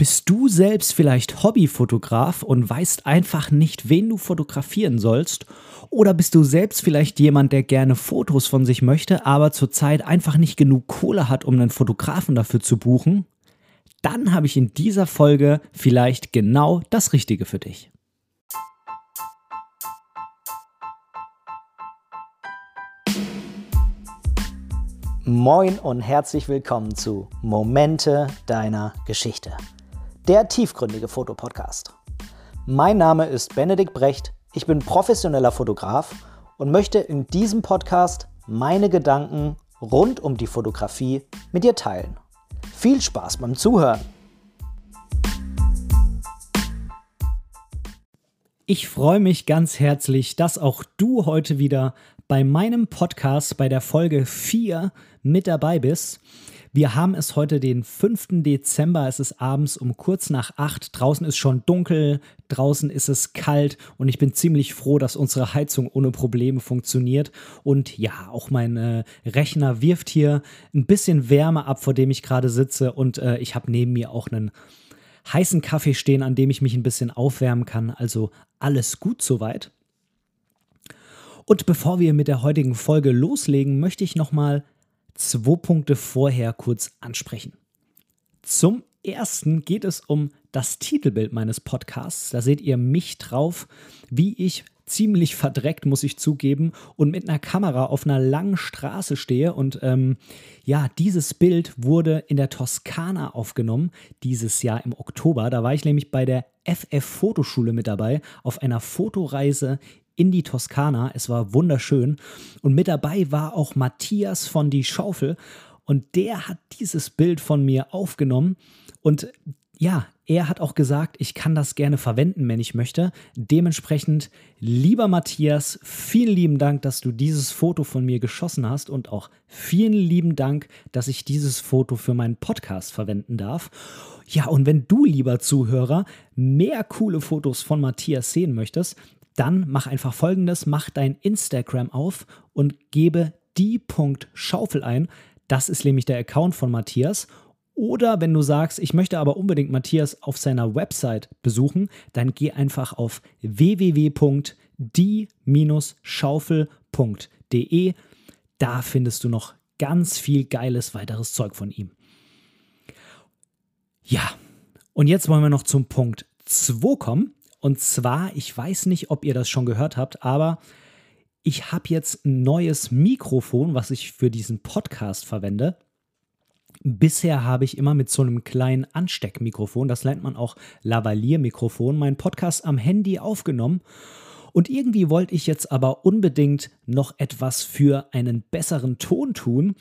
Bist du selbst vielleicht Hobbyfotograf und weißt einfach nicht, wen du fotografieren sollst? Oder bist du selbst vielleicht jemand, der gerne Fotos von sich möchte, aber zurzeit einfach nicht genug Kohle hat, um einen Fotografen dafür zu buchen? Dann habe ich in dieser Folge vielleicht genau das Richtige für dich. Moin und herzlich willkommen zu Momente deiner Geschichte der tiefgründige Fotopodcast. Mein Name ist Benedikt Brecht, ich bin professioneller Fotograf und möchte in diesem Podcast meine Gedanken rund um die Fotografie mit dir teilen. Viel Spaß beim Zuhören! Ich freue mich ganz herzlich, dass auch du heute wieder bei meinem Podcast bei der Folge 4 mit dabei bist. Wir haben es heute den 5. Dezember. Es ist abends um kurz nach 8. Draußen ist schon dunkel, draußen ist es kalt und ich bin ziemlich froh, dass unsere Heizung ohne Probleme funktioniert. Und ja, auch mein äh, Rechner wirft hier ein bisschen Wärme ab, vor dem ich gerade sitze. Und äh, ich habe neben mir auch einen heißen Kaffee stehen, an dem ich mich ein bisschen aufwärmen kann. Also alles gut soweit. Und bevor wir mit der heutigen Folge loslegen, möchte ich nochmal zwei Punkte vorher kurz ansprechen. Zum ersten geht es um das Titelbild meines Podcasts. Da seht ihr mich drauf, wie ich ziemlich verdreckt, muss ich zugeben, und mit einer Kamera auf einer langen Straße stehe. Und ähm, ja, dieses Bild wurde in der Toskana aufgenommen, dieses Jahr im Oktober. Da war ich nämlich bei der FF Fotoschule mit dabei, auf einer Fotoreise in die Toskana. Es war wunderschön. Und mit dabei war auch Matthias von Die Schaufel. Und der hat dieses Bild von mir aufgenommen. Und ja, er hat auch gesagt, ich kann das gerne verwenden, wenn ich möchte. Dementsprechend, lieber Matthias, vielen lieben Dank, dass du dieses Foto von mir geschossen hast und auch vielen lieben Dank, dass ich dieses Foto für meinen Podcast verwenden darf. Ja, und wenn du, lieber Zuhörer, mehr coole Fotos von Matthias sehen möchtest, dann mach einfach folgendes: Mach dein Instagram auf und gebe die.schaufel ein. Das ist nämlich der Account von Matthias. Oder wenn du sagst, ich möchte aber unbedingt Matthias auf seiner Website besuchen, dann geh einfach auf www.die-schaufel.de. Da findest du noch ganz viel geiles weiteres Zeug von ihm. Ja, und jetzt wollen wir noch zum Punkt 2 kommen. Und zwar, ich weiß nicht, ob ihr das schon gehört habt, aber ich habe jetzt ein neues Mikrofon, was ich für diesen Podcast verwende. Bisher habe ich immer mit so einem kleinen Ansteckmikrofon, das nennt man auch Lavalier-Mikrofon, meinen Podcast am Handy aufgenommen. Und irgendwie wollte ich jetzt aber unbedingt noch etwas für einen besseren Ton tun.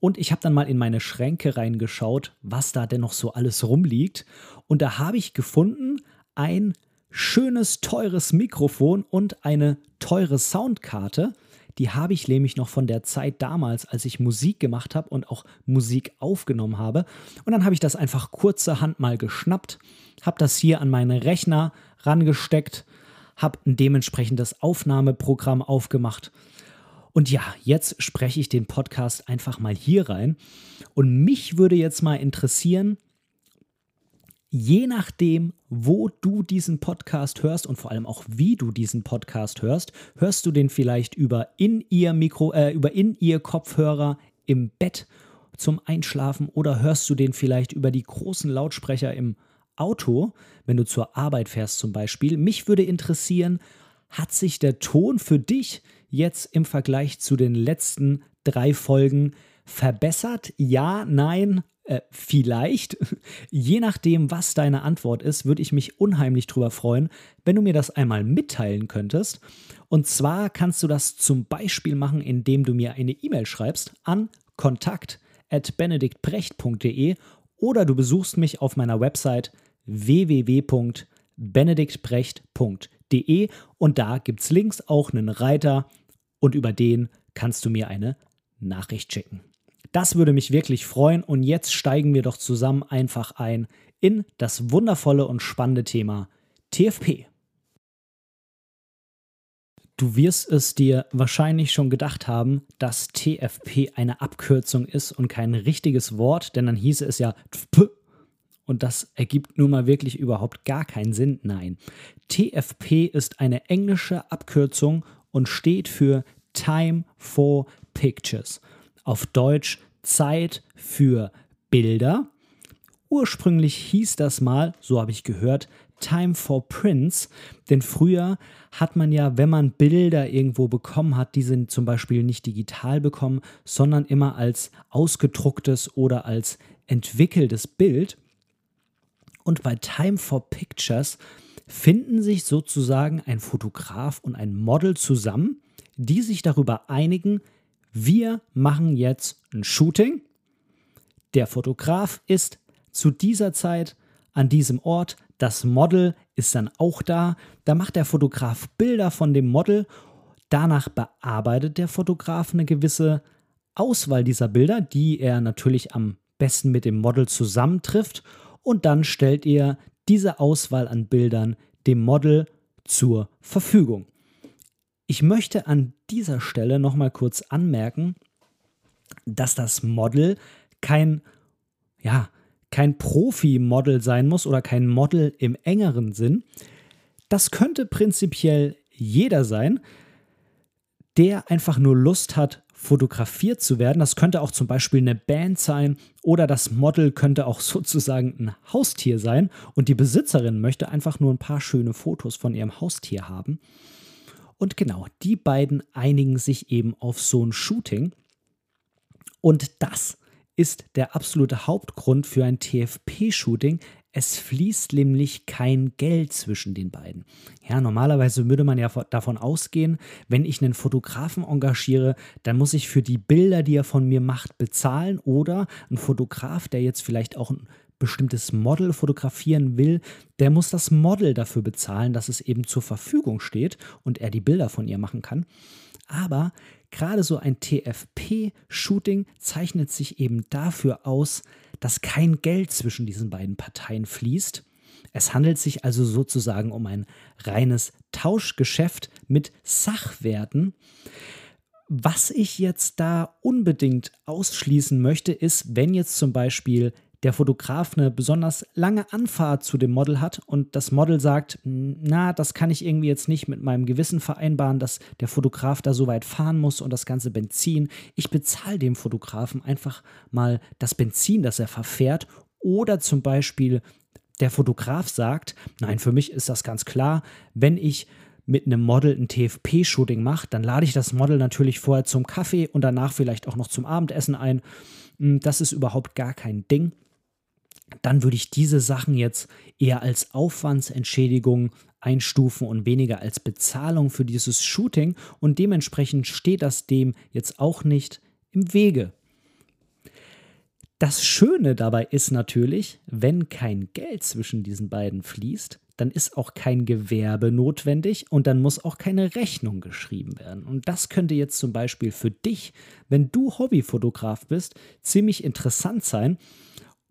Und ich habe dann mal in meine Schränke reingeschaut, was da denn noch so alles rumliegt. Und da habe ich gefunden ein schönes, teures Mikrofon und eine teure Soundkarte. Die habe ich nämlich noch von der Zeit damals, als ich Musik gemacht habe und auch Musik aufgenommen habe. Und dann habe ich das einfach kurzerhand mal geschnappt, habe das hier an meinen Rechner rangesteckt, habe ein dementsprechendes Aufnahmeprogramm aufgemacht. Und ja, jetzt spreche ich den Podcast einfach mal hier rein. Und mich würde jetzt mal interessieren, je nachdem, wo du diesen Podcast hörst und vor allem auch wie du diesen Podcast hörst, hörst du den vielleicht über in ihr Mikro, äh, über in ihr Kopfhörer im Bett zum Einschlafen oder hörst du den vielleicht über die großen Lautsprecher im Auto, wenn du zur Arbeit fährst zum Beispiel. Mich würde interessieren, hat sich der Ton für dich jetzt im Vergleich zu den letzten drei Folgen verbessert? Ja, nein, äh, vielleicht, je nachdem, was deine Antwort ist, würde ich mich unheimlich drüber freuen, wenn du mir das einmal mitteilen könntest. Und zwar kannst du das zum Beispiel machen, indem du mir eine E-Mail schreibst an kontakt.benediktbrecht.de oder du besuchst mich auf meiner Website www.benediktbrecht.de und da gibt es links auch einen Reiter und über den kannst du mir eine Nachricht schicken. Das würde mich wirklich freuen und jetzt steigen wir doch zusammen einfach ein in das wundervolle und spannende Thema TFP. Du wirst es dir wahrscheinlich schon gedacht haben, dass TFP eine Abkürzung ist und kein richtiges Wort, denn dann hieße es ja TFP. und das ergibt nun mal wirklich überhaupt gar keinen Sinn. Nein, TFP ist eine englische Abkürzung und steht für Time for Pictures. Auf Deutsch Zeit für Bilder. Ursprünglich hieß das mal, so habe ich gehört, Time for Prints, denn früher hat man ja, wenn man Bilder irgendwo bekommen hat, die sind zum Beispiel nicht digital bekommen, sondern immer als ausgedrucktes oder als entwickeltes Bild. Und bei Time for Pictures finden sich sozusagen ein Fotograf und ein Model zusammen, die sich darüber einigen, wir machen jetzt ein Shooting. Der Fotograf ist zu dieser Zeit an diesem Ort, das Model ist dann auch da. Da macht der Fotograf Bilder von dem Model. Danach bearbeitet der Fotograf eine gewisse Auswahl dieser Bilder, die er natürlich am besten mit dem Model zusammentrifft. Und dann stellt er diese Auswahl an Bildern dem Model zur Verfügung. Ich möchte an dieser Stelle nochmal kurz anmerken, dass das Model kein, ja, kein Profi-Model sein muss oder kein Model im engeren Sinn. Das könnte prinzipiell jeder sein, der einfach nur Lust hat, fotografiert zu werden. Das könnte auch zum Beispiel eine Band sein oder das Model könnte auch sozusagen ein Haustier sein und die Besitzerin möchte einfach nur ein paar schöne Fotos von ihrem Haustier haben. Und genau, die beiden einigen sich eben auf so ein Shooting. Und das ist der absolute Hauptgrund für ein TFP-Shooting. Es fließt nämlich kein Geld zwischen den beiden. Ja, normalerweise würde man ja davon ausgehen, wenn ich einen Fotografen engagiere, dann muss ich für die Bilder, die er von mir macht, bezahlen oder ein Fotograf, der jetzt vielleicht auch ein bestimmtes Model fotografieren will, der muss das Model dafür bezahlen, dass es eben zur Verfügung steht und er die Bilder von ihr machen kann. Aber gerade so ein TFP-Shooting zeichnet sich eben dafür aus, dass kein Geld zwischen diesen beiden Parteien fließt. Es handelt sich also sozusagen um ein reines Tauschgeschäft mit Sachwerten. Was ich jetzt da unbedingt ausschließen möchte, ist, wenn jetzt zum Beispiel der Fotograf eine besonders lange Anfahrt zu dem Model hat und das Model sagt, na, das kann ich irgendwie jetzt nicht mit meinem Gewissen vereinbaren, dass der Fotograf da so weit fahren muss und das ganze Benzin. Ich bezahle dem Fotografen einfach mal das Benzin, das er verfährt. Oder zum Beispiel der Fotograf sagt, nein, für mich ist das ganz klar, wenn ich mit einem Model ein TFP-Shooting mache, dann lade ich das Model natürlich vorher zum Kaffee und danach vielleicht auch noch zum Abendessen ein. Hm, das ist überhaupt gar kein Ding dann würde ich diese Sachen jetzt eher als Aufwandsentschädigung einstufen und weniger als Bezahlung für dieses Shooting und dementsprechend steht das dem jetzt auch nicht im Wege. Das Schöne dabei ist natürlich, wenn kein Geld zwischen diesen beiden fließt, dann ist auch kein Gewerbe notwendig und dann muss auch keine Rechnung geschrieben werden. Und das könnte jetzt zum Beispiel für dich, wenn du Hobbyfotograf bist, ziemlich interessant sein,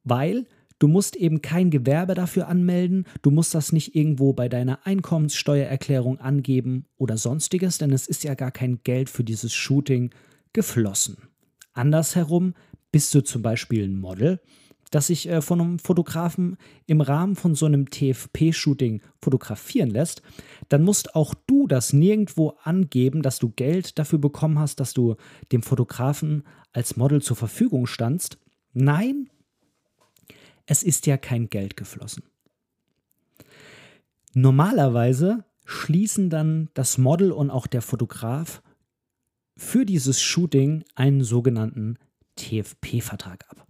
weil Du musst eben kein Gewerbe dafür anmelden, du musst das nicht irgendwo bei deiner Einkommenssteuererklärung angeben oder sonstiges, denn es ist ja gar kein Geld für dieses Shooting geflossen. Andersherum bist du zum Beispiel ein Model, das sich äh, von einem Fotografen im Rahmen von so einem TFP-Shooting fotografieren lässt, dann musst auch du das nirgendwo angeben, dass du Geld dafür bekommen hast, dass du dem Fotografen als Model zur Verfügung standst. Nein, es ist ja kein Geld geflossen. Normalerweise schließen dann das Model und auch der Fotograf für dieses Shooting einen sogenannten TFP-Vertrag ab.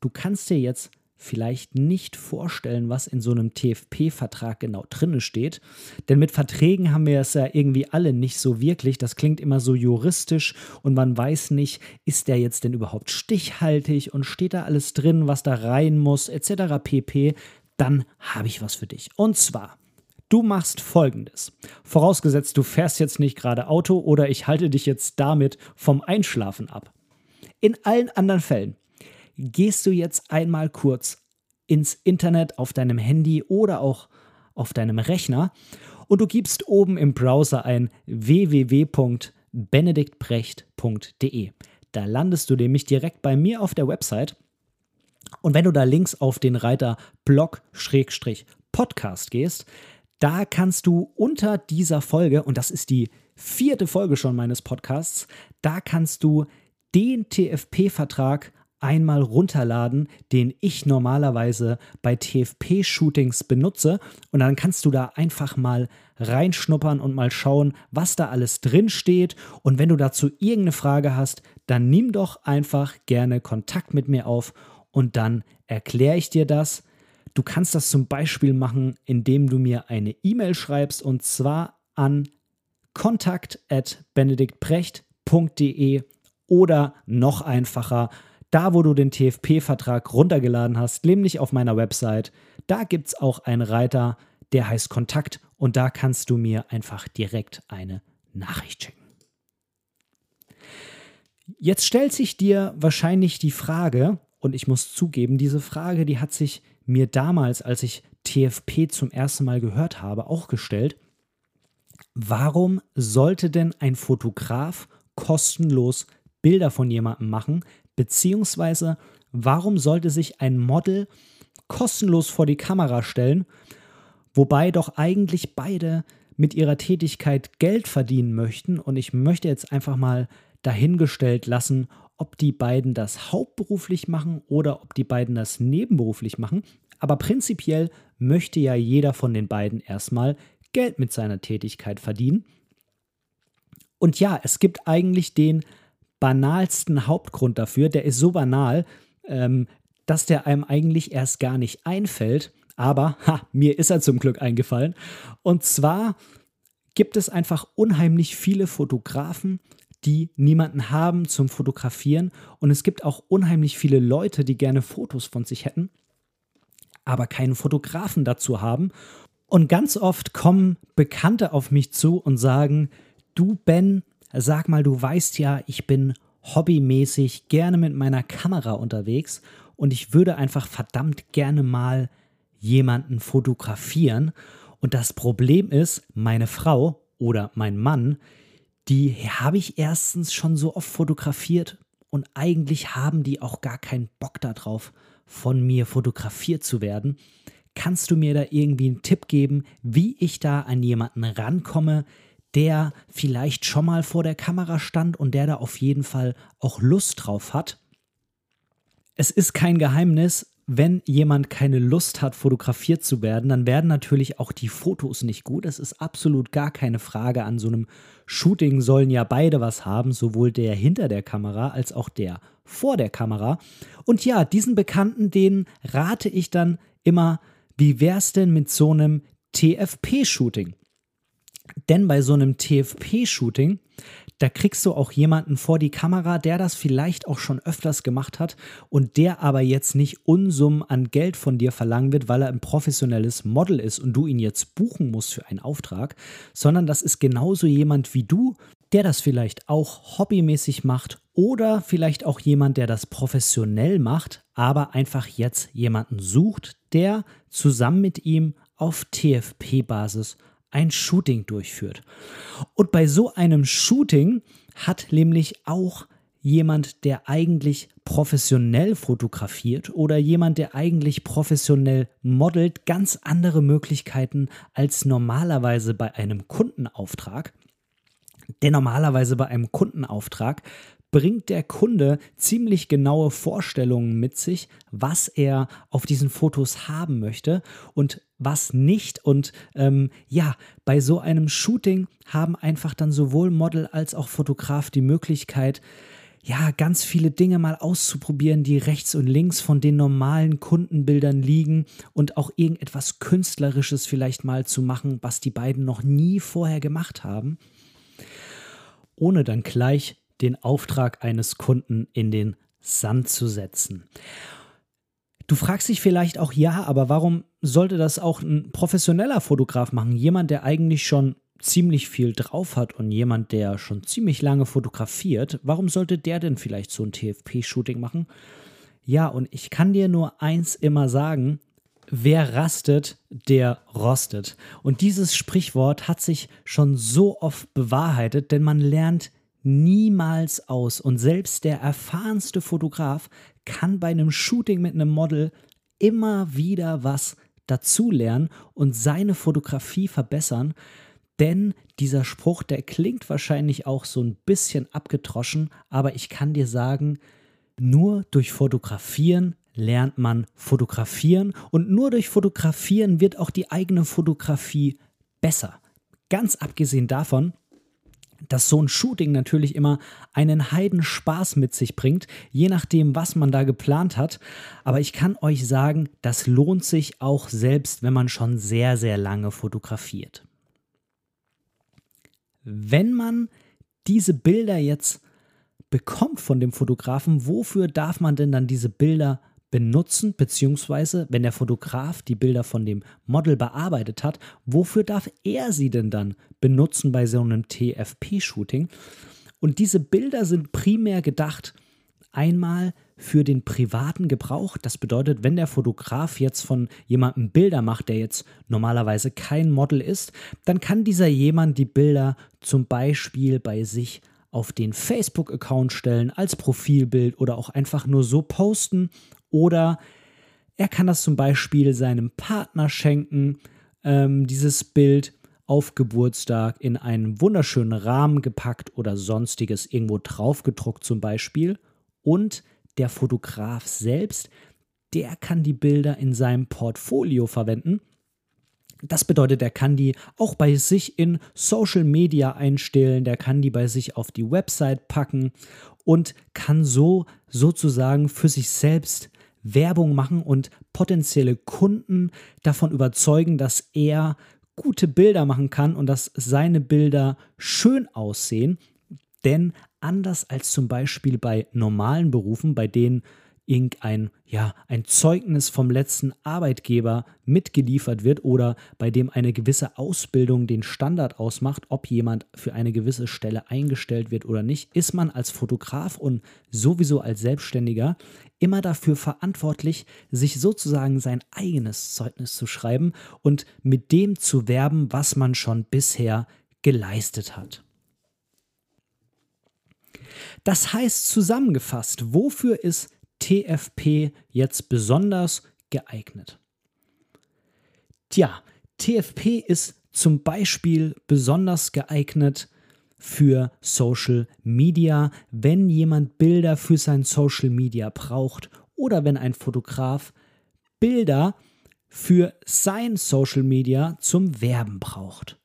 Du kannst dir jetzt vielleicht nicht vorstellen, was in so einem TFP-Vertrag genau drinne steht. Denn mit Verträgen haben wir es ja irgendwie alle nicht so wirklich. Das klingt immer so juristisch und man weiß nicht, ist der jetzt denn überhaupt stichhaltig und steht da alles drin, was da rein muss, etc. pp. Dann habe ich was für dich. Und zwar Du machst folgendes. Vorausgesetzt, du fährst jetzt nicht gerade Auto oder ich halte dich jetzt damit vom Einschlafen ab. In allen anderen Fällen gehst du jetzt einmal kurz ins Internet auf deinem Handy oder auch auf deinem Rechner und du gibst oben im Browser ein www.benediktbrecht.de. Da landest du nämlich direkt bei mir auf der Website Und wenn du da links auf den Reiter Blog-Podcast gehst, da kannst du unter dieser Folge, und das ist die vierte Folge schon meines Podcasts, da kannst du den TFP-Vertrag einmal runterladen, den ich normalerweise bei TFP-Shootings benutze. Und dann kannst du da einfach mal reinschnuppern und mal schauen, was da alles drin steht. Und wenn du dazu irgendeine Frage hast, dann nimm doch einfach gerne Kontakt mit mir auf und dann erkläre ich dir das. Du kannst das zum Beispiel machen, indem du mir eine E-Mail schreibst und zwar an kontakt.benediktprecht.de oder noch einfacher da, wo du den TFP-Vertrag runtergeladen hast, nämlich auf meiner Website, da gibt es auch einen Reiter, der heißt Kontakt und da kannst du mir einfach direkt eine Nachricht schicken. Jetzt stellt sich dir wahrscheinlich die Frage, und ich muss zugeben, diese Frage, die hat sich mir damals, als ich TFP zum ersten Mal gehört habe, auch gestellt. Warum sollte denn ein Fotograf kostenlos Bilder von jemandem machen, Beziehungsweise, warum sollte sich ein Model kostenlos vor die Kamera stellen, wobei doch eigentlich beide mit ihrer Tätigkeit Geld verdienen möchten und ich möchte jetzt einfach mal dahingestellt lassen, ob die beiden das hauptberuflich machen oder ob die beiden das nebenberuflich machen. Aber prinzipiell möchte ja jeder von den beiden erstmal Geld mit seiner Tätigkeit verdienen. Und ja, es gibt eigentlich den banalsten Hauptgrund dafür, der ist so banal, ähm, dass der einem eigentlich erst gar nicht einfällt. Aber ha, mir ist er zum Glück eingefallen. Und zwar gibt es einfach unheimlich viele Fotografen, die niemanden haben zum Fotografieren. Und es gibt auch unheimlich viele Leute, die gerne Fotos von sich hätten, aber keinen Fotografen dazu haben. Und ganz oft kommen Bekannte auf mich zu und sagen, du Ben, sag mal, du weißt ja, ich bin hobbymäßig gerne mit meiner Kamera unterwegs und ich würde einfach verdammt gerne mal jemanden fotografieren. Und das Problem ist, meine Frau oder mein Mann, die habe ich erstens schon so oft fotografiert und eigentlich haben die auch gar keinen Bock darauf, von mir fotografiert zu werden. Kannst du mir da irgendwie einen Tipp geben, wie ich da an jemanden rankomme, der vielleicht schon mal vor der Kamera stand und der da auf jeden Fall auch Lust drauf hat. Es ist kein Geheimnis, wenn jemand keine Lust hat, fotografiert zu werden, dann werden natürlich auch die Fotos nicht gut. Es ist absolut gar keine Frage. An so einem Shooting sollen ja beide was haben, sowohl der hinter der Kamera als auch der vor der Kamera. Und ja, diesen Bekannten, denen rate ich dann immer, wie wär's denn mit so einem TFP-Shooting? Denn bei so einem TFP-Shooting, da kriegst du auch jemanden vor die Kamera, der das vielleicht auch schon öfters gemacht hat und der aber jetzt nicht Unsummen an Geld von dir verlangen wird, weil er ein professionelles Model ist und du ihn jetzt buchen musst für einen Auftrag, sondern das ist genauso jemand wie du, der das vielleicht auch hobbymäßig macht oder vielleicht auch jemand, der das professionell macht, aber einfach jetzt jemanden sucht, der zusammen mit ihm auf TFP-Basis ein Shooting durchführt. Und bei so einem Shooting hat nämlich auch jemand, der eigentlich professionell fotografiert oder jemand, der eigentlich professionell modelt, ganz andere Möglichkeiten als normalerweise bei einem Kundenauftrag. Denn normalerweise bei einem Kundenauftrag bringt der Kunde ziemlich genaue Vorstellungen mit sich, was er auf diesen Fotos haben möchte und was nicht. Und ähm, ja, bei so einem Shooting haben einfach dann sowohl Model als auch Fotograf die Möglichkeit, ja, ganz viele Dinge mal auszuprobieren, die rechts und links von den normalen Kundenbildern liegen und auch irgendetwas Künstlerisches vielleicht mal zu machen, was die beiden noch nie vorher gemacht haben, ohne dann gleich den Auftrag eines Kunden in den Sand zu setzen. Du fragst dich vielleicht auch, ja, aber warum sollte das auch ein professioneller Fotograf machen? Jemand, der eigentlich schon ziemlich viel drauf hat und jemand, der schon ziemlich lange fotografiert, warum sollte der denn vielleicht so ein TFP-Shooting machen? Ja, und ich kann dir nur eins immer sagen, wer rastet, der rostet. Und dieses Sprichwort hat sich schon so oft bewahrheitet, denn man lernt niemals aus. Und selbst der erfahrenste Fotograf kann bei einem Shooting mit einem Model immer wieder was dazulernen und seine Fotografie verbessern. Denn dieser Spruch, der klingt wahrscheinlich auch so ein bisschen abgetroschen, aber ich kann dir sagen, nur durch Fotografieren lernt man fotografieren und nur durch Fotografieren wird auch die eigene Fotografie besser. Ganz abgesehen davon, dass so ein Shooting natürlich immer einen Heidenspaß mit sich bringt, je nachdem, was man da geplant hat. Aber ich kann euch sagen, das lohnt sich auch selbst, wenn man schon sehr, sehr lange fotografiert. Wenn man diese Bilder jetzt bekommt von dem Fotografen, wofür darf man denn dann diese Bilder benutzen, beziehungsweise wenn der Fotograf die Bilder von dem Model bearbeitet hat, wofür darf er sie denn dann benutzen bei so einem TFP-Shooting? Und diese Bilder sind primär gedacht einmal für den privaten Gebrauch. Das bedeutet, wenn der Fotograf jetzt von jemandem Bilder macht, der jetzt normalerweise kein Model ist, dann kann dieser jemand die Bilder zum Beispiel bei sich auf den Facebook-Account stellen als Profilbild oder auch einfach nur so posten oder er kann das zum Beispiel seinem Partner schenken, ähm, dieses Bild auf Geburtstag in einen wunderschönen Rahmen gepackt oder sonstiges irgendwo draufgedruckt zum Beispiel. Und der Fotograf selbst, der kann die Bilder in seinem Portfolio verwenden. Das bedeutet, er kann die auch bei sich in Social Media einstellen, der kann die bei sich auf die Website packen und kann so sozusagen für sich selbst Werbung machen und potenzielle Kunden davon überzeugen, dass er gute Bilder machen kann und dass seine Bilder schön aussehen. Denn anders als zum Beispiel bei normalen Berufen, bei denen irgendein ja, ein Zeugnis vom letzten Arbeitgeber mitgeliefert wird oder bei dem eine gewisse Ausbildung den Standard ausmacht, ob jemand für eine gewisse Stelle eingestellt wird oder nicht, ist man als Fotograf und sowieso als Selbstständiger immer dafür verantwortlich, sich sozusagen sein eigenes Zeugnis zu schreiben und mit dem zu werben, was man schon bisher geleistet hat. Das heißt zusammengefasst, wofür ist TFP jetzt besonders geeignet? Tja, TFP ist zum Beispiel besonders geeignet für Social Media, wenn jemand Bilder für sein Social Media braucht oder wenn ein Fotograf Bilder für sein Social Media zum Werben braucht.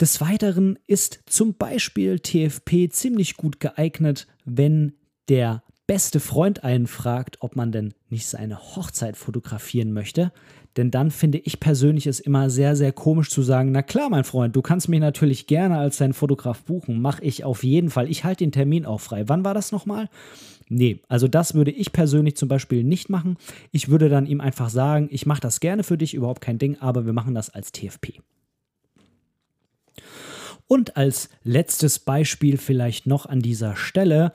Des Weiteren ist zum Beispiel TFP ziemlich gut geeignet, wenn der beste Freund einen fragt, ob man denn nicht seine Hochzeit fotografieren möchte. Denn dann finde ich persönlich es immer sehr, sehr komisch zu sagen, na klar, mein Freund, du kannst mich natürlich gerne als dein Fotograf buchen. Mache ich auf jeden Fall. Ich halte den Termin auch frei. Wann war das nochmal? Nee, also das würde ich persönlich zum Beispiel nicht machen. Ich würde dann ihm einfach sagen, ich mache das gerne für dich, überhaupt kein Ding, aber wir machen das als TFP. Und als letztes Beispiel vielleicht noch an dieser Stelle,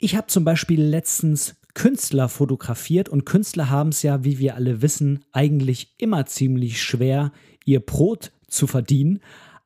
ich habe zum Beispiel letztens Künstler fotografiert und Künstler haben es ja, wie wir alle wissen, eigentlich immer ziemlich schwer, ihr Brot zu verdienen.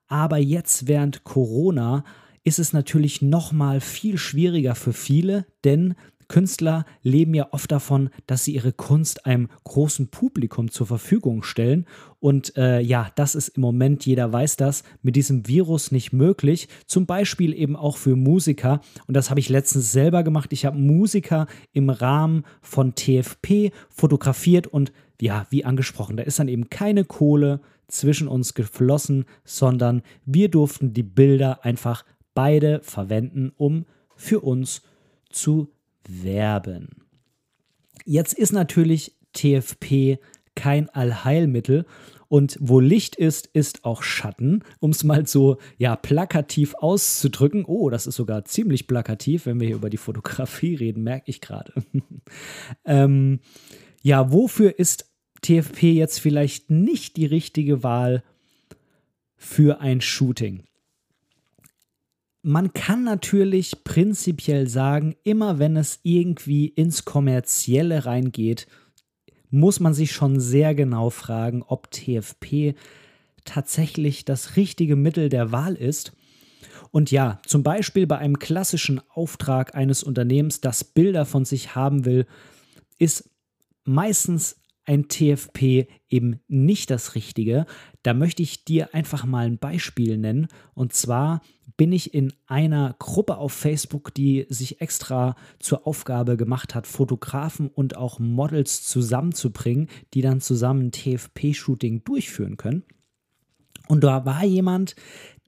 Aber jetzt während Corona ist es natürlich noch mal viel schwieriger für viele, denn Künstler leben ja oft davon, dass sie ihre Kunst einem großen Publikum zur Verfügung stellen. Und äh, ja, das ist im Moment, jeder weiß das, mit diesem Virus nicht möglich. Zum Beispiel eben auch für Musiker. Und das habe ich letztens selber gemacht. Ich habe Musiker im Rahmen von TFP fotografiert und ja, wie angesprochen, da ist dann eben keine Kohle zwischen uns geflossen, sondern wir durften die Bilder einfach beide verwenden, um für uns zu werben. Jetzt ist natürlich TFP kein Allheilmittel und wo Licht ist, ist auch Schatten, um es mal so ja plakativ auszudrücken. Oh, das ist sogar ziemlich plakativ, wenn wir hier über die Fotografie reden, merke ich gerade. ähm, ja, wofür ist TFP jetzt vielleicht nicht die richtige Wahl für ein Shooting? Man kann natürlich prinzipiell sagen, immer wenn es irgendwie ins Kommerzielle reingeht, muss man sich schon sehr genau fragen, ob TFP tatsächlich das richtige Mittel der Wahl ist. Und ja, zum Beispiel bei einem klassischen Auftrag eines Unternehmens, das Bilder von sich haben will, ist meistens ein TFP eben nicht das Richtige. Da möchte ich dir einfach mal ein Beispiel nennen. Und zwar bin ich in einer Gruppe auf Facebook, die sich extra zur Aufgabe gemacht hat, Fotografen und auch Models zusammenzubringen, die dann zusammen ein TFP-Shooting durchführen können. Und da war jemand,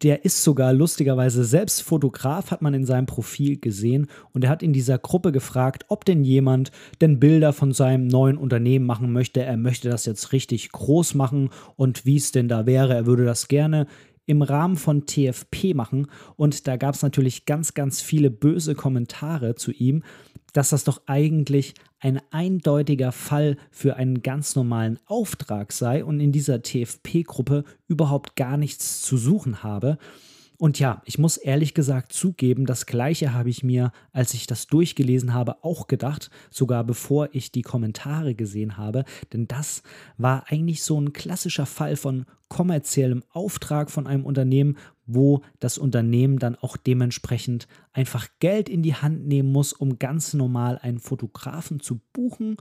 der ist sogar lustigerweise selbst Fotograf, hat man in seinem Profil gesehen. Und er hat in dieser Gruppe gefragt, ob denn jemand denn Bilder von seinem neuen Unternehmen machen möchte. Er möchte das jetzt richtig groß machen und wie es denn da wäre. Er würde das gerne im Rahmen von TFP machen. Und da gab es natürlich ganz, ganz viele böse Kommentare zu ihm, dass das doch eigentlich ein eindeutiger Fall für einen ganz normalen Auftrag sei und in dieser TFP-Gruppe überhaupt gar nichts zu suchen habe. Und ja, ich muss ehrlich gesagt zugeben, das gleiche habe ich mir, als ich das durchgelesen habe, auch gedacht, sogar bevor ich die Kommentare gesehen habe, denn das war eigentlich so ein klassischer Fall von kommerziellem Auftrag von einem Unternehmen, wo das Unternehmen dann auch dementsprechend einfach Geld in die Hand nehmen muss, um ganz normal einen Fotografen zu buchen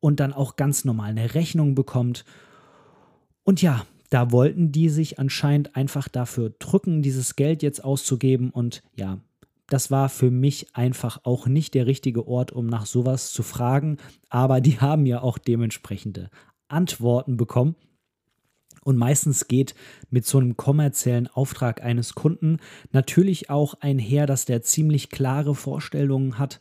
und dann auch ganz normal eine Rechnung bekommt. Und ja, da wollten die sich anscheinend einfach dafür drücken, dieses Geld jetzt auszugeben. Und ja, das war für mich einfach auch nicht der richtige Ort, um nach sowas zu fragen. Aber die haben ja auch dementsprechende Antworten bekommen. Und meistens geht mit so einem kommerziellen Auftrag eines Kunden natürlich auch einher, dass der ziemlich klare Vorstellungen hat,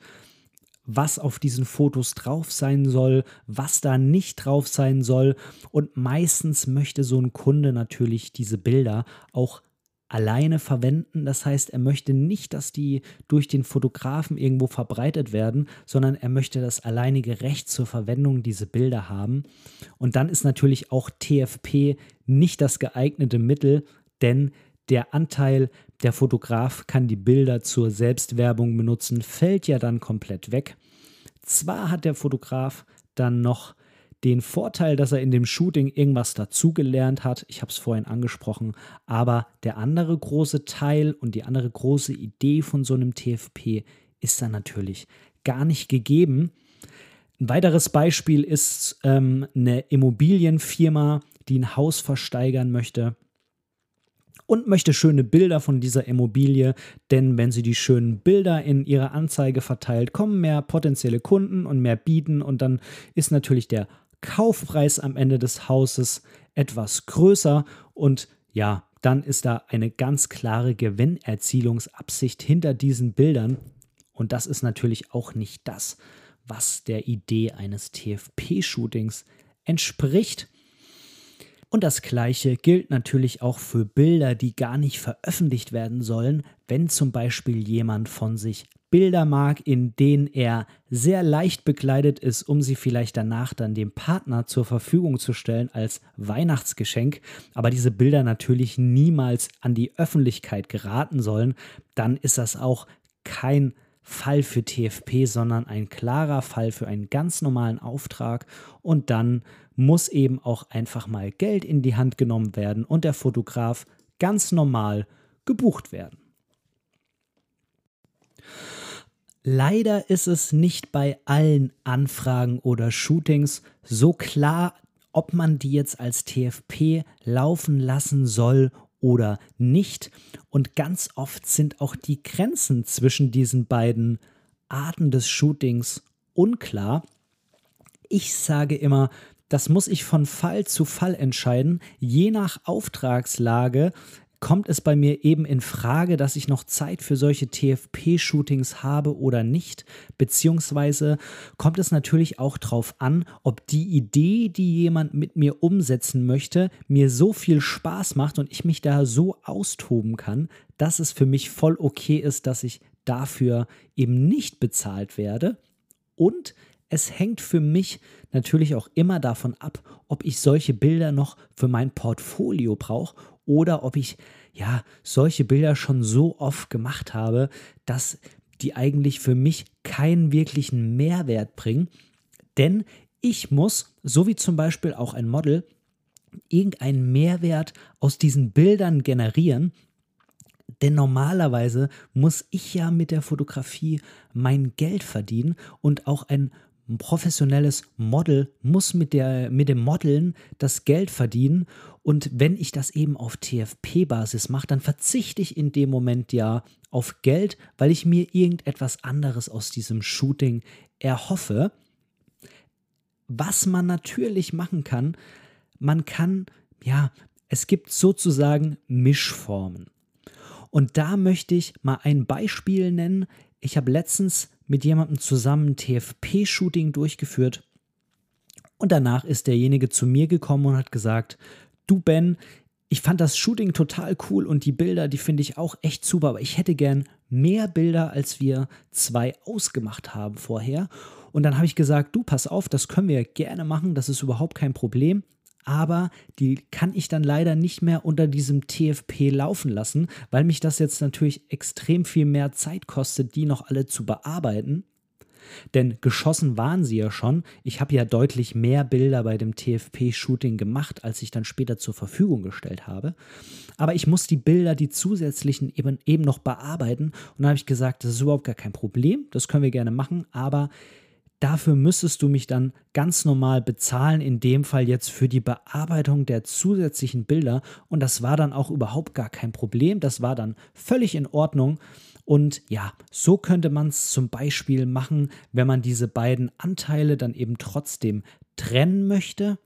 was auf diesen Fotos drauf sein soll, was da nicht drauf sein soll. Und meistens möchte so ein Kunde natürlich diese Bilder auch alleine verwenden. Das heißt, er möchte nicht, dass die durch den Fotografen irgendwo verbreitet werden, sondern er möchte das alleinige Recht zur Verwendung dieser Bilder haben. Und dann ist natürlich auch TFP nicht das geeignete Mittel, denn der Anteil, der Fotograf kann die Bilder zur Selbstwerbung benutzen, fällt ja dann komplett weg. Zwar hat der Fotograf dann noch den Vorteil, dass er in dem Shooting irgendwas dazugelernt hat. Ich habe es vorhin angesprochen. Aber der andere große Teil und die andere große Idee von so einem TFP ist dann natürlich gar nicht gegeben. Ein weiteres Beispiel ist ähm, eine Immobilienfirma, die ein Haus versteigern möchte und möchte schöne Bilder von dieser Immobilie, denn wenn sie die schönen Bilder in ihre Anzeige verteilt, kommen mehr potenzielle Kunden und mehr bieten und dann ist natürlich der Kaufpreis am Ende des Hauses etwas größer und ja, dann ist da eine ganz klare Gewinnerzielungsabsicht hinter diesen Bildern und das ist natürlich auch nicht das, was der Idee eines TFP-Shootings entspricht. Und das gleiche gilt natürlich auch für Bilder, die gar nicht veröffentlicht werden sollen, wenn zum Beispiel jemand von sich Bilder mag, in denen er sehr leicht bekleidet ist, um sie vielleicht danach dann dem Partner zur Verfügung zu stellen als Weihnachtsgeschenk, aber diese Bilder natürlich niemals an die Öffentlichkeit geraten sollen, dann ist das auch kein Fall für TFP, sondern ein klarer Fall für einen ganz normalen Auftrag. Und dann muss eben auch einfach mal Geld in die Hand genommen werden und der Fotograf ganz normal gebucht werden. Leider ist es nicht bei allen Anfragen oder Shootings so klar, ob man die jetzt als TFP laufen lassen soll oder nicht. Und ganz oft sind auch die Grenzen zwischen diesen beiden Arten des Shootings unklar. Ich sage immer, das muss ich von Fall zu Fall entscheiden. Je nach Auftragslage kommt es bei mir eben in Frage, dass ich noch Zeit für solche TFP-Shootings habe oder nicht, beziehungsweise kommt es natürlich auch darauf an, ob die Idee, die jemand mit mir umsetzen möchte, mir so viel Spaß macht und ich mich da so austoben kann, dass es für mich voll okay ist, dass ich dafür eben nicht bezahlt werde und es hängt für mich natürlich auch immer davon ab, ob ich solche Bilder noch für mein Portfolio brauche oder ob ich ja solche Bilder schon so oft gemacht habe, dass die eigentlich für mich keinen wirklichen Mehrwert bringen. Denn ich muss, so wie zum Beispiel auch ein Model, irgendeinen Mehrwert aus diesen Bildern generieren, Denn normalerweise muss ich ja mit der Fotografie mein Geld verdienen und auch ein professionelles Model muss mit, der, mit dem Modeln das Geld verdienen. Und wenn ich das eben auf TFP-Basis mache, dann verzichte ich in dem Moment ja auf Geld, weil ich mir irgendetwas anderes aus diesem Shooting erhoffe. Was man natürlich machen kann, man kann, ja, es gibt sozusagen Mischformen. Und da möchte ich mal ein Beispiel nennen. Ich habe letztens mit jemandem zusammen TFP-Shooting durchgeführt und danach ist derjenige zu mir gekommen und hat gesagt, du Ben, ich fand das Shooting total cool und die Bilder, die finde ich auch echt super, aber ich hätte gern mehr Bilder, als wir zwei ausgemacht haben vorher. Und dann habe ich gesagt, du pass auf, das können wir gerne machen, das ist überhaupt kein Problem aber die kann ich dann leider nicht mehr unter diesem TFP laufen lassen, weil mich das jetzt natürlich extrem viel mehr Zeit kostet, die noch alle zu bearbeiten. Denn geschossen waren sie ja schon. Ich habe ja deutlich mehr Bilder bei dem TFP-Shooting gemacht, als ich dann später zur Verfügung gestellt habe. Aber ich muss die Bilder, die zusätzlichen, eben, eben noch bearbeiten. Und da habe ich gesagt, das ist überhaupt gar kein Problem. Das können wir gerne machen. Aber Dafür müsstest du mich dann ganz normal bezahlen, in dem Fall jetzt für die Bearbeitung der zusätzlichen Bilder. Und das war dann auch überhaupt gar kein Problem. Das war dann völlig in Ordnung. Und ja, so könnte man es zum Beispiel machen, wenn man diese beiden Anteile dann eben trotzdem trennen möchte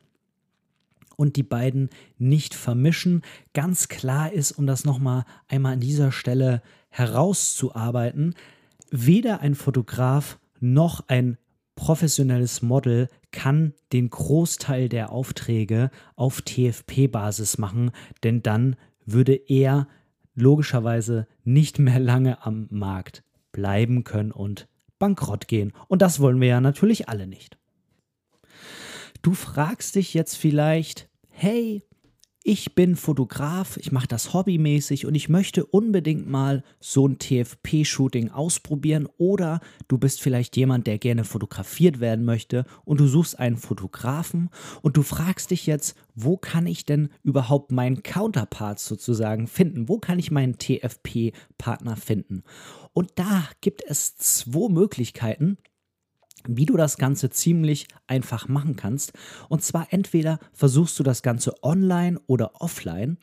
und die beiden nicht vermischen. Ganz klar ist, um das nochmal einmal an dieser Stelle herauszuarbeiten, weder ein Fotograf noch ein professionelles Model kann den Großteil der Aufträge auf TFP-Basis machen, denn dann würde er logischerweise nicht mehr lange am Markt bleiben können und bankrott gehen. Und das wollen wir ja natürlich alle nicht. Du fragst dich jetzt vielleicht, hey, ich bin Fotograf, ich mache das hobbymäßig und ich möchte unbedingt mal so ein TFP-Shooting ausprobieren oder du bist vielleicht jemand, der gerne fotografiert werden möchte und du suchst einen Fotografen und du fragst dich jetzt, wo kann ich denn überhaupt meinen Counterpart sozusagen finden? Wo kann ich meinen TFP-Partner finden? Und da gibt es zwei Möglichkeiten wie du das Ganze ziemlich einfach machen kannst. Und zwar entweder versuchst du das Ganze online oder offline.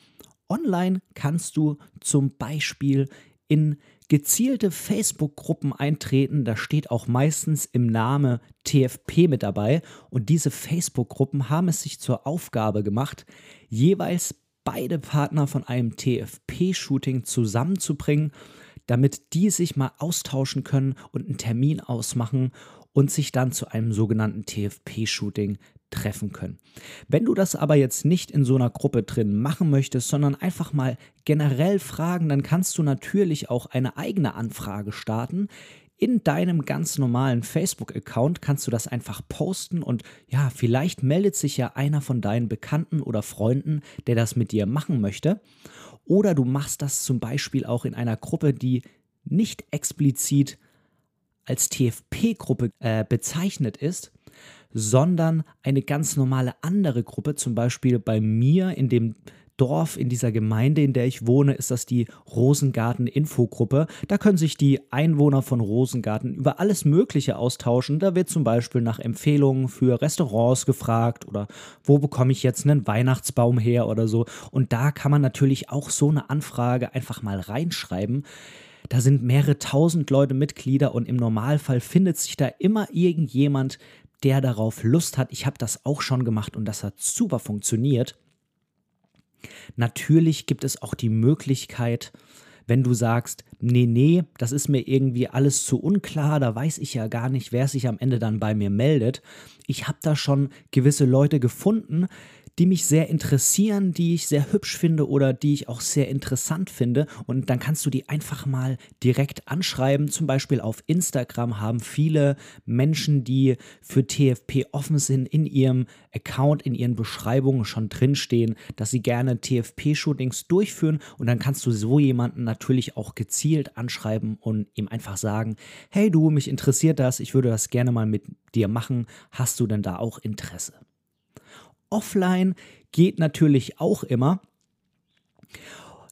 Online kannst du zum Beispiel in gezielte Facebook-Gruppen eintreten. Da steht auch meistens im Namen TFP mit dabei. Und diese Facebook-Gruppen haben es sich zur Aufgabe gemacht, jeweils beide Partner von einem TFP-Shooting zusammenzubringen, damit die sich mal austauschen können und einen Termin ausmachen und sich dann zu einem sogenannten TFP-Shooting treffen können. Wenn du das aber jetzt nicht in so einer Gruppe drin machen möchtest, sondern einfach mal generell fragen, dann kannst du natürlich auch eine eigene Anfrage starten. In deinem ganz normalen Facebook-Account kannst du das einfach posten und ja, vielleicht meldet sich ja einer von deinen Bekannten oder Freunden, der das mit dir machen möchte. Oder du machst das zum Beispiel auch in einer Gruppe, die nicht explizit als TFP-Gruppe äh, bezeichnet ist, sondern eine ganz normale andere Gruppe, zum Beispiel bei mir in dem Dorf, in dieser Gemeinde, in der ich wohne, ist das die Rosengarten-Infogruppe. Da können sich die Einwohner von Rosengarten über alles Mögliche austauschen. Da wird zum Beispiel nach Empfehlungen für Restaurants gefragt oder wo bekomme ich jetzt einen Weihnachtsbaum her oder so. Und da kann man natürlich auch so eine Anfrage einfach mal reinschreiben. Da sind mehrere tausend Leute Mitglieder und im Normalfall findet sich da immer irgendjemand, der darauf Lust hat. Ich habe das auch schon gemacht und das hat super funktioniert. Natürlich gibt es auch die Möglichkeit, wenn du sagst, nee, nee, das ist mir irgendwie alles zu unklar, da weiß ich ja gar nicht, wer sich am Ende dann bei mir meldet. Ich habe da schon gewisse Leute gefunden, die mich sehr interessieren, die ich sehr hübsch finde oder die ich auch sehr interessant finde. Und dann kannst du die einfach mal direkt anschreiben. Zum Beispiel auf Instagram haben viele Menschen, die für TFP offen sind, in ihrem Account, in ihren Beschreibungen schon drinstehen, dass sie gerne TFP-Shootings durchführen. Und dann kannst du so jemanden natürlich auch gezielt anschreiben und ihm einfach sagen, hey du, mich interessiert das, ich würde das gerne mal mit dir machen. Hast du denn da auch Interesse? Offline geht natürlich auch immer.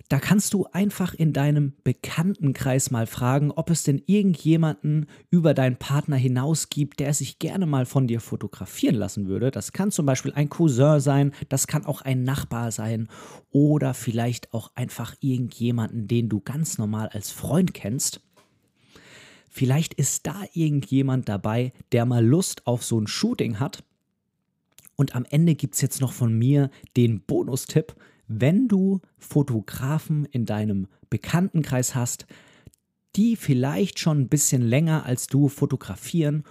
Da kannst du einfach in deinem Bekanntenkreis mal fragen, ob es denn irgendjemanden über deinen Partner hinaus gibt, der sich gerne mal von dir fotografieren lassen würde. Das kann zum Beispiel ein Cousin sein, das kann auch ein Nachbar sein oder vielleicht auch einfach irgendjemanden, den du ganz normal als Freund kennst. Vielleicht ist da irgendjemand dabei, der mal Lust auf so ein Shooting hat. Und am Ende gibt es jetzt noch von mir den Bonustipp. Wenn du Fotografen in deinem Bekanntenkreis hast, die vielleicht schon ein bisschen länger als du fotografieren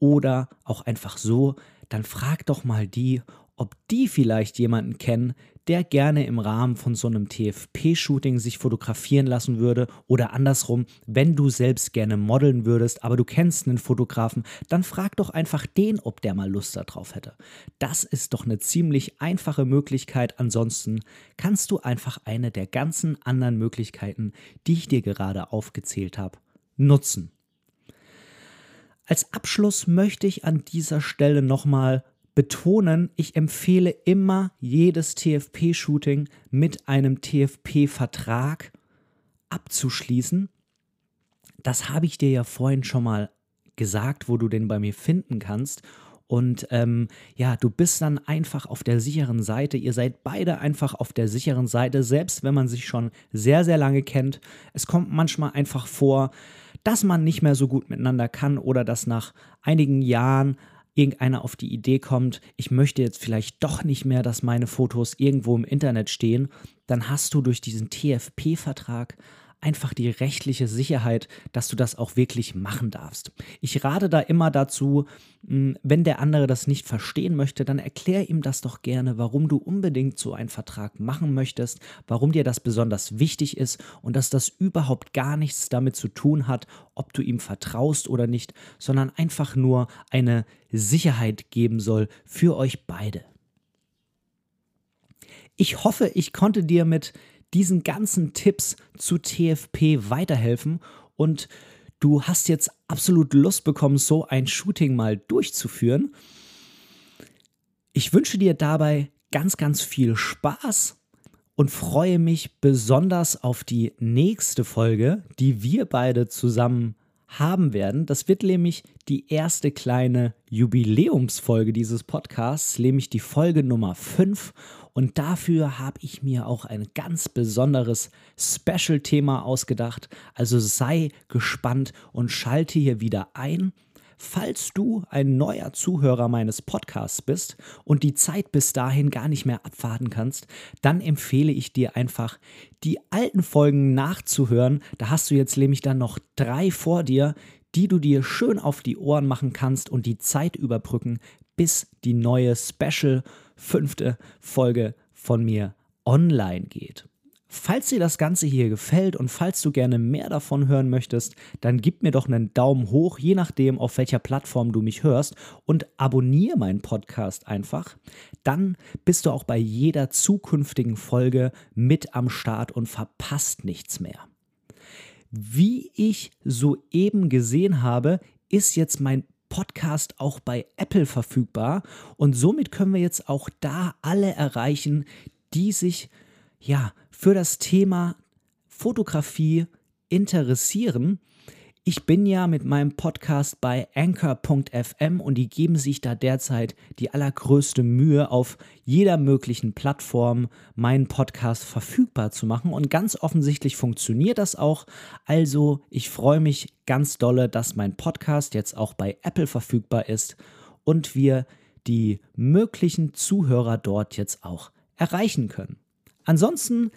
oder auch einfach so, dann frag doch mal die, ob die vielleicht jemanden kennen, der gerne im Rahmen von so einem TFP-Shooting sich fotografieren lassen würde oder andersrum, wenn du selbst gerne modeln würdest, aber du kennst einen Fotografen, dann frag doch einfach den, ob der mal Lust darauf hätte. Das ist doch eine ziemlich einfache Möglichkeit. Ansonsten kannst du einfach eine der ganzen anderen Möglichkeiten, die ich dir gerade aufgezählt habe, nutzen. Als Abschluss möchte ich an dieser Stelle nochmal betonen, ich empfehle immer jedes TFP-Shooting mit einem TFP-Vertrag abzuschließen. Das habe ich dir ja vorhin schon mal gesagt, wo du den bei mir finden kannst. Und ähm, ja, du bist dann einfach auf der sicheren Seite. Ihr seid beide einfach auf der sicheren Seite, selbst wenn man sich schon sehr, sehr lange kennt. Es kommt manchmal einfach vor, dass man nicht mehr so gut miteinander kann oder dass nach einigen Jahren irgendeiner auf die Idee kommt, ich möchte jetzt vielleicht doch nicht mehr, dass meine Fotos irgendwo im Internet stehen, dann hast du durch diesen TFP-Vertrag einfach die rechtliche Sicherheit, dass du das auch wirklich machen darfst. Ich rate da immer dazu, hm, wenn der andere das nicht verstehen möchte, dann erklär ihm das doch gerne, warum du unbedingt so einen Vertrag machen möchtest, warum dir das besonders wichtig ist und dass das überhaupt gar nichts damit zu tun hat, ob du ihm vertraust oder nicht, sondern einfach nur eine Sicherheit geben soll für euch beide. Ich hoffe, ich konnte dir mit diesen ganzen Tipps zu TFP weiterhelfen und du hast jetzt absolut Lust bekommen, so ein Shooting mal durchzuführen. Ich wünsche dir dabei ganz, ganz viel Spaß und freue mich besonders auf die nächste Folge, die wir beide zusammen haben werden. Das wird nämlich die erste kleine Jubiläumsfolge dieses Podcasts, nämlich die Folge Nummer 5. Und dafür habe ich mir auch ein ganz besonderes Special-Thema ausgedacht. Also sei gespannt und schalte hier wieder ein. Falls du ein neuer Zuhörer meines Podcasts bist und die Zeit bis dahin gar nicht mehr abwarten kannst, dann empfehle ich dir einfach, die alten Folgen nachzuhören. Da hast du jetzt nämlich dann noch drei vor dir, die du dir schön auf die Ohren machen kannst und die Zeit überbrücken, bis die neue Special fünfte Folge von mir online geht. Falls dir das Ganze hier gefällt und falls du gerne mehr davon hören möchtest, dann gib mir doch einen Daumen hoch, je nachdem, auf welcher Plattform du mich hörst und abonniere meinen Podcast einfach. Dann bist du auch bei jeder zukünftigen Folge mit am Start und verpasst nichts mehr. Wie ich soeben gesehen habe, ist jetzt mein Podcast auch bei Apple verfügbar und somit können wir jetzt auch da alle erreichen, die sich ja für das Thema Fotografie interessieren. Ich bin ja mit meinem Podcast bei anchor.fm und die geben sich da derzeit die allergrößte Mühe, auf jeder möglichen Plattform meinen Podcast verfügbar zu machen. Und ganz offensichtlich funktioniert das auch. Also ich freue mich ganz dolle, dass mein Podcast jetzt auch bei Apple verfügbar ist und wir die möglichen Zuhörer dort jetzt auch erreichen können. Ansonsten,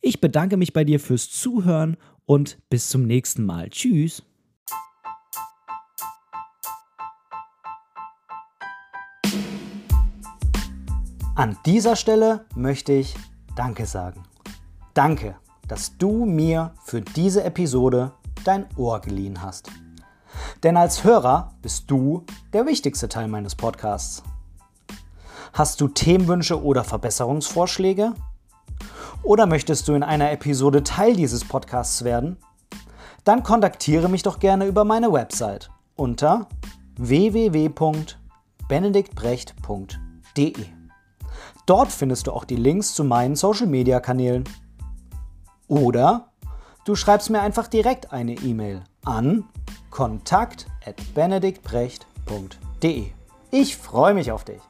ich bedanke mich bei dir fürs Zuhören und bis zum nächsten Mal. Tschüss. An dieser Stelle möchte ich Danke sagen. Danke, dass du mir für diese Episode dein Ohr geliehen hast. Denn als Hörer bist du der wichtigste Teil meines Podcasts. Hast du Themenwünsche oder Verbesserungsvorschläge? Oder möchtest du in einer Episode Teil dieses Podcasts werden? Dann kontaktiere mich doch gerne über meine Website unter www.benediktbrecht.de. Dort findest du auch die Links zu meinen Social-Media-Kanälen. Oder du schreibst mir einfach direkt eine E-Mail an kontakt@benediktbrecht.de. Ich freue mich auf dich.